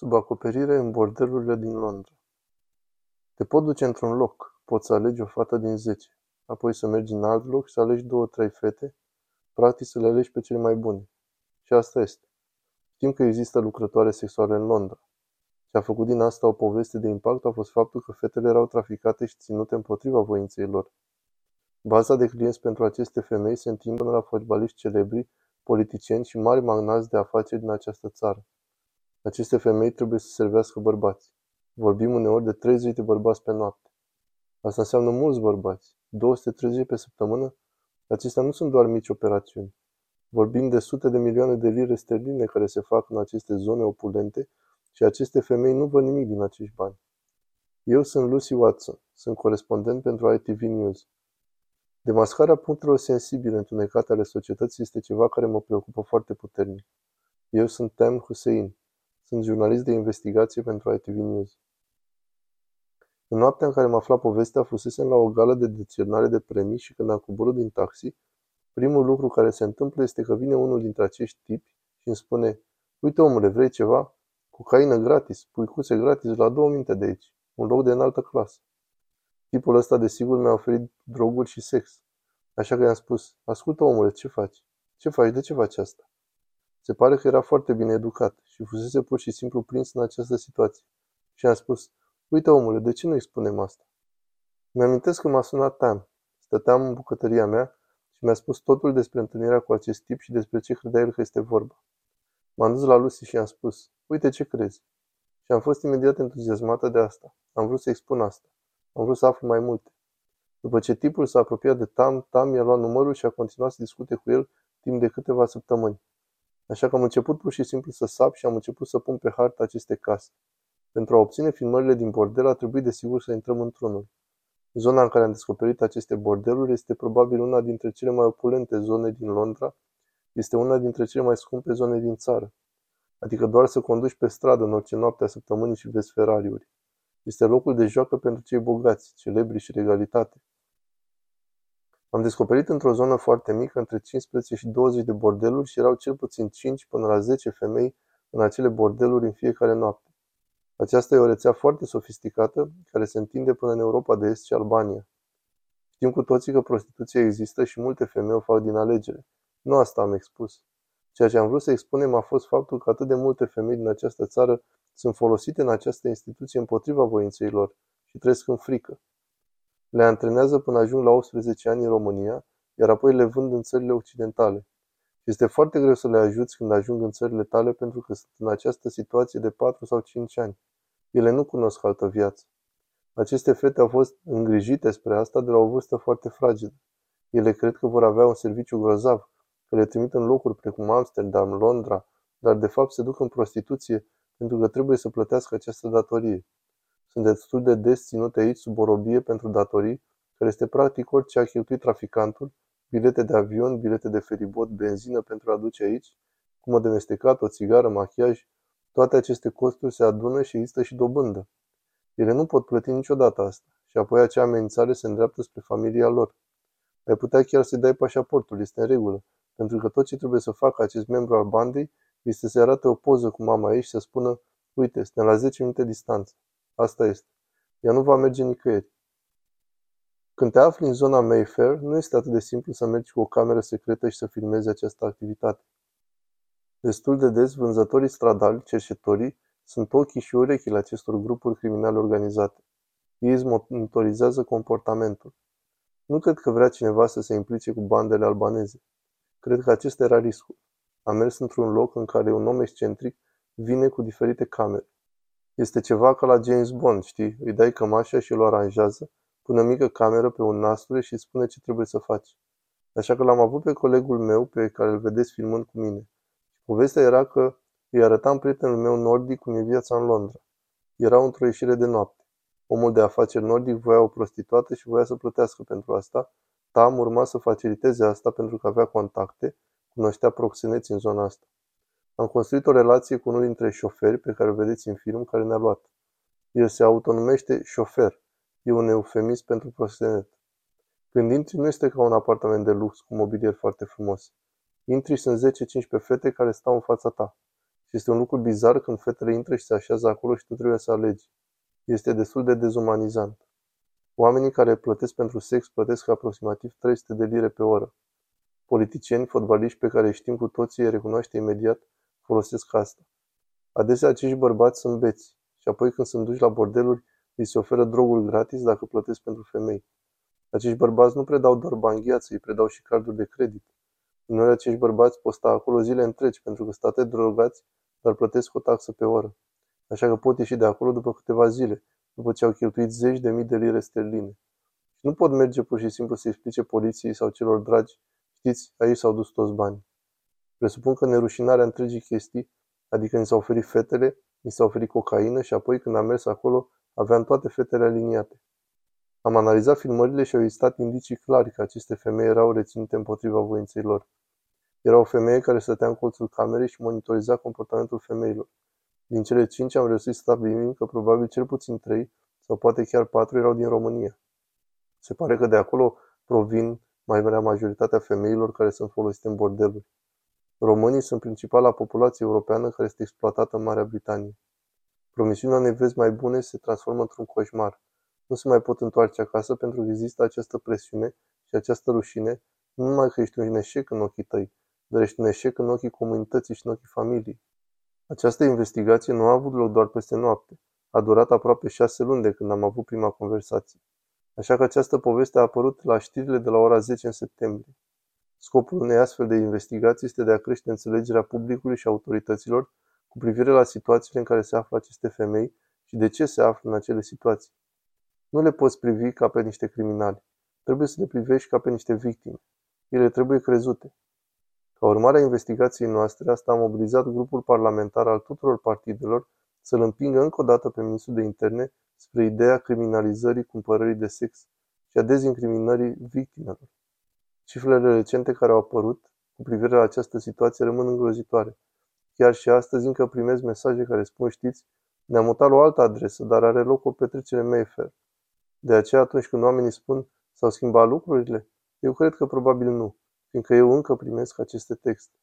Sub acoperire în bordelurile din Londra. Te pot duce într-un loc, poți să alegi o fată din zece, apoi să mergi în alt loc și să alegi două, trei fete, practic să le alegi pe cele mai bune. Și asta este. Știm că există lucrătoare sexuale în Londra. Ce a făcut din asta o poveste de impact a fost faptul că fetele erau traficate și ținute împotriva voinței lor. Baza de clienți pentru aceste femei se întinde până la fotbaliști celebri, politicieni și mari magnați de afaceri din această țară. Aceste femei trebuie să servească bărbați. Vorbim uneori de 30 de bărbați pe noapte. Asta înseamnă mulți bărbați. 230 pe săptămână? Acestea nu sunt doar mici operațiuni. Vorbim de sute de milioane de lire sterline care se fac în aceste zone opulente și aceste femei nu văd nimic din acești bani. Eu sunt Lucy Watson, sunt corespondent pentru ITV News. Demascarea punctelor sensibile întunecate ale societății este ceva care mă preocupă foarte puternic. Eu sunt Tam Hussein, sunt jurnalist de investigație pentru ITV News. În noaptea în care m-a aflat povestea, fusesem la o gală de decernare de premii și când am coborât din taxi, primul lucru care se întâmplă este că vine unul dintre acești tipi și îmi spune Uite omule, vrei ceva? Cocaină gratis, puicuțe gratis la două minte de aici, un loc de înaltă clasă. Tipul ăsta desigur mi-a oferit droguri și sex. Așa că i-am spus, ascultă omule, ce faci? Ce faci? De ce faci asta? Se pare că era foarte bine educat și fusese pur și simplu prins în această situație. Și am spus, uite omule, de ce nu-i spunem asta? Mi-amintesc că m-a sunat Tam. Stăteam în bucătăria mea și mi-a spus totul despre întâlnirea cu acest tip și despre ce credea el că este vorba. M-am dus la Lucy și i-am spus, uite ce crezi. Și am fost imediat entuziasmată de asta. Am vrut să-i spun asta. Am vrut să aflu mai multe. După ce tipul s-a apropiat de Tam, Tam i-a luat numărul și a continuat să discute cu el timp de câteva săptămâni. Așa că am început pur și simplu să sap și am început să pun pe hartă aceste case. Pentru a obține filmările din bordel a trebuit desigur să intrăm într-unul. Zona în care am descoperit aceste bordeluri este probabil una dintre cele mai opulente zone din Londra, este una dintre cele mai scumpe zone din țară. Adică doar să conduci pe stradă în orice noapte a săptămânii și vezi Ferrariuri. Este locul de joacă pentru cei bogați, celebri și regalitate. Am descoperit într-o zonă foarte mică între 15 și 20 de bordeluri și erau cel puțin 5 până la 10 femei în acele bordeluri în fiecare noapte. Aceasta e o rețea foarte sofisticată care se întinde până în Europa de Est și Albania. Știm cu toții că prostituția există și multe femei o fac din alegere. Nu asta am expus. Ceea ce am vrut să expunem a fost faptul că atât de multe femei din această țară sunt folosite în această instituție împotriva voinței lor și trăiesc în frică. Le antrenează până ajung la 18 ani în România, iar apoi le vând în țările occidentale. Și este foarte greu să le ajuți când ajung în țările tale pentru că sunt în această situație de 4 sau 5 ani. Ele nu cunosc altă viață. Aceste fete au fost îngrijite spre asta de la o vârstă foarte fragedă. Ele cred că vor avea un serviciu grozav, că le trimit în locuri precum Amsterdam, Londra, dar de fapt se duc în prostituție pentru că trebuie să plătească această datorie. Sunt destul de des ținute aici sub o robie pentru datorii, care este practic orice a cheltuit traficantul, bilete de avion, bilete de feribot, benzină pentru a duce aici, cum de mestecat, o țigară, machiaj, toate aceste costuri se adună și există și dobândă. Ele nu pot plăti niciodată asta și apoi acea amenințare se îndreaptă spre familia lor. Ai putea chiar să-i dai pașaportul, este în regulă, pentru că tot ce trebuie să facă acest membru al bandei este să arate o poză cu mama ei și să spună Uite, suntem la 10 minute distanță. Asta este. Ea nu va merge nicăieri. Când te afli în zona Mayfair, nu este atât de simplu să mergi cu o cameră secretă și să filmezi această activitate. Destul de des, vânzătorii stradali, cerșetorii, sunt ochii și urechile acestor grupuri criminale organizate. Ei îți monitorizează comportamentul. Nu cred că vrea cineva să se implice cu bandele albaneze. Cred că acesta era riscul. Am mers într-un loc în care un om excentric vine cu diferite camere. Este ceva ca la James Bond, știi? Îi dai cămașa și îl aranjează, pune o mică cameră pe un nasture și spune ce trebuie să faci. Așa că l-am avut pe colegul meu pe care îl vedeți filmând cu mine. Și povestea era că îi arătam prietenul meu nordic cum e viața în Londra. Era într-o ieșire de noapte. Omul de afaceri nordic voia o prostituată și voia să plătească pentru asta. Tam urma să faciliteze asta pentru că avea contacte, cunoștea proxeneți în zona asta. Am construit o relație cu unul dintre șoferi pe care îl vedeți în film care ne-a luat. El se autonumește șofer. E un eufemism pentru proxenet. Când intri nu este ca un apartament de lux cu mobilier foarte frumos. Intri și sunt 10-15 fete care stau în fața ta. Și este un lucru bizar când fetele intră și se așează acolo și tu trebuie să alegi. Este destul de dezumanizant. Oamenii care plătesc pentru sex plătesc aproximativ 300 de lire pe oră. Politicieni, fotbaliști pe care știm cu toții îi recunoaște imediat, folosesc asta. Adesea acești bărbați sunt beți și apoi când sunt duși la bordeluri, îi se oferă droguri gratis dacă plătesc pentru femei. Acești bărbați nu predau doar bani gheață, îi predau și carduri de credit. Uneori acești bărbați pot sta acolo zile întregi pentru că state drogați, dar plătesc o taxă pe oră. Așa că pot ieși de acolo după câteva zile, după ce au cheltuit zeci de mii de lire sterline. Și nu pot merge pur și simplu să explice poliției sau celor dragi, știți, aici s-au dus toți banii. Presupun că nerușinarea întregii chestii, adică ni s-au oferit fetele, ni s-a oferit cocaină și apoi când am mers acolo, aveam toate fetele aliniate. Am analizat filmările și au existat indicii clare că aceste femei erau reținute împotriva voinței lor. Era o femeie care stătea în colțul camerei și monitoriza comportamentul femeilor. Din cele cinci am reușit să stabilim că probabil cel puțin trei sau poate chiar patru erau din România. Se pare că de acolo provin mai marea majoritatea femeilor care sunt folosite în bordeluri. Românii sunt principala populație europeană care este exploatată în Marea Britanie. Promisiunea unei vieți mai bune se transformă într-un coșmar. Nu se mai pot întoarce acasă pentru că există această presiune și această rușine, nu numai că ești un eșec în ochii tăi, dar ești un eșec în ochii comunității și în ochii familiei. Această investigație nu a avut loc doar peste noapte. A durat aproape șase luni de când am avut prima conversație. Așa că această poveste a apărut la știrile de la ora 10 în septembrie. Scopul unei astfel de investigații este de a crește înțelegerea publicului și autorităților cu privire la situațiile în care se află aceste femei și de ce se află în acele situații. Nu le poți privi ca pe niște criminali. Trebuie să le privești ca pe niște victime. Ele trebuie crezute. Ca urmare a investigației noastre, asta a mobilizat grupul parlamentar al tuturor partidelor să-l împingă încă o dată pe ministrul de interne spre ideea criminalizării cumpărării de sex și a dezincriminării victimelor. Cifrele recente care au apărut cu privire la această situație rămân îngrozitoare. Chiar și astăzi încă primez mesaje care spun, știți, ne-am mutat la o altă adresă, dar are loc o petrecere Mayfair. De aceea atunci când oamenii spun, s-au schimbat lucrurile, eu cred că probabil nu, fiindcă eu încă primesc aceste texte.